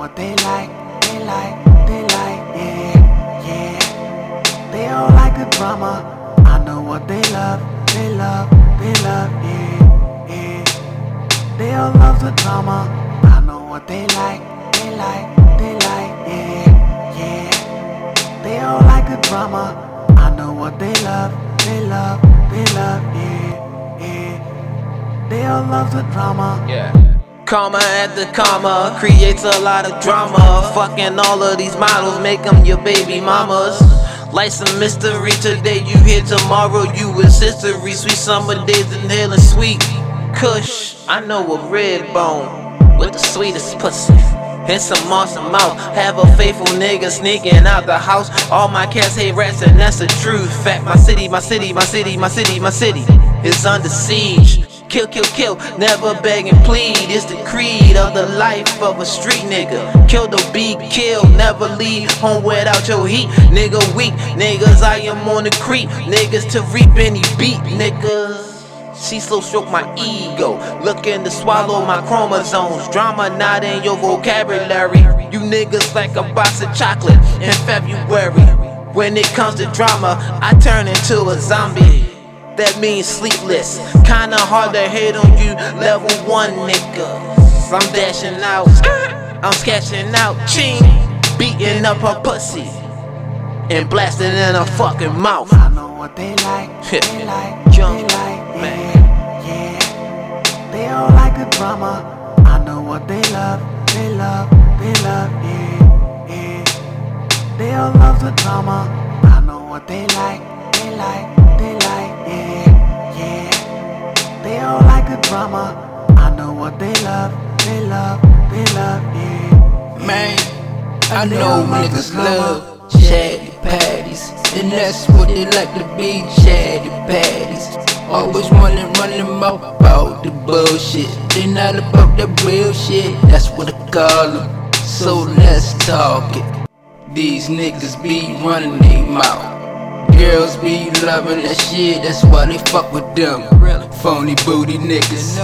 what they like, they like, they like, yeah, yeah. They all like the drama. I know what they love, they love, they love, yeah, yeah. They all love the drama. I know what they like, they like, they like, yeah, yeah. They all like the drama. I know what they love, they love, they love, yeah, yeah. They all love the drama. Yeah. Karma at the comma creates a lot of drama. Fucking all of these models, make them your baby mamas. Like some mystery, today you here, tomorrow you is history. Sweet summer days inhaling sweet kush. I know a red bone with the sweetest pussy. And some awesome mouth. Have a faithful nigga sneaking out the house. All my cats hate rats, and that's the truth. Fact, my city, my city, my city, my city, my city is under siege. Kill, kill, kill, never beg and plead. It's the creed of the life of a street nigga. Kill the beat, kill, never leave home without your heat. Nigga weak, niggas, I am on the creep. Niggas to reap any beat, niggas. She slow stroke my ego, looking to swallow my chromosomes. Drama not in your vocabulary. You niggas like a box of chocolate in February. When it comes to drama, I turn into a zombie. That means sleepless. Kinda hard to hate on you, level one niggas. I'm dashing out, I'm sketching out, ching, beating up her pussy and blasting in her fucking mouth. I know what they like, they like, they Jump, like, man. yeah, yeah. They all like the drama. I know what they love, they love, they love, yeah, yeah. They all love the drama. I know what they drama. I know what they love, they love, they love, yeah. Man, I know niggas love chatty patties, and that's what they like to be chatty patties. Always wanna run them out about the bullshit. They not about the real shit, that's what I call them. So let's talk it. These niggas be running their mouth. Girls be loving that shit, that's why they fuck with them. Phony booty niggas.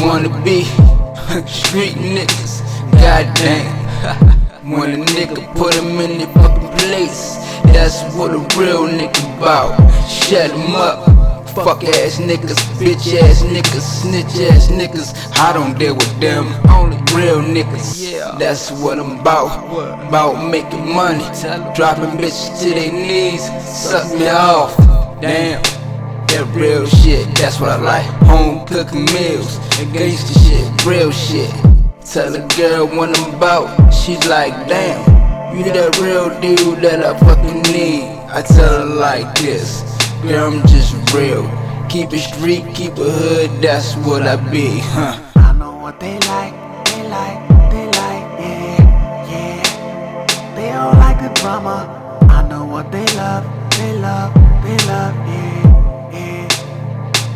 Wanna be street niggas. God Goddamn. When a nigga put him in the fucking place, that's what a real nigga bout. Shut him up. Fuck ass niggas, bitch ass niggas, snitch ass niggas. I don't deal with them. Only real niggas. That's what I'm about. About making money. Dropping bitches to their knees. Suck me off. Shit, that's what I like. Home cooking meals, and gangsta shit, real shit. Tell a girl what I'm about, she like, damn, you that real dude that I fucking need. I tell her like this, girl, I'm just real. Keep it street, keep it hood, that's what I be, huh? I know what they like, they like, they like, yeah, yeah. They all like the drama. I know what they love, they love, they love, yeah.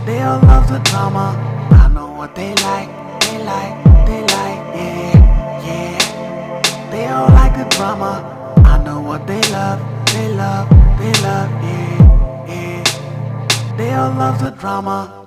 They all love the drama. I know what they like, they like, they like, yeah, yeah. They all like the drama. I know what they love, they love, they love, yeah, yeah. They all love the drama.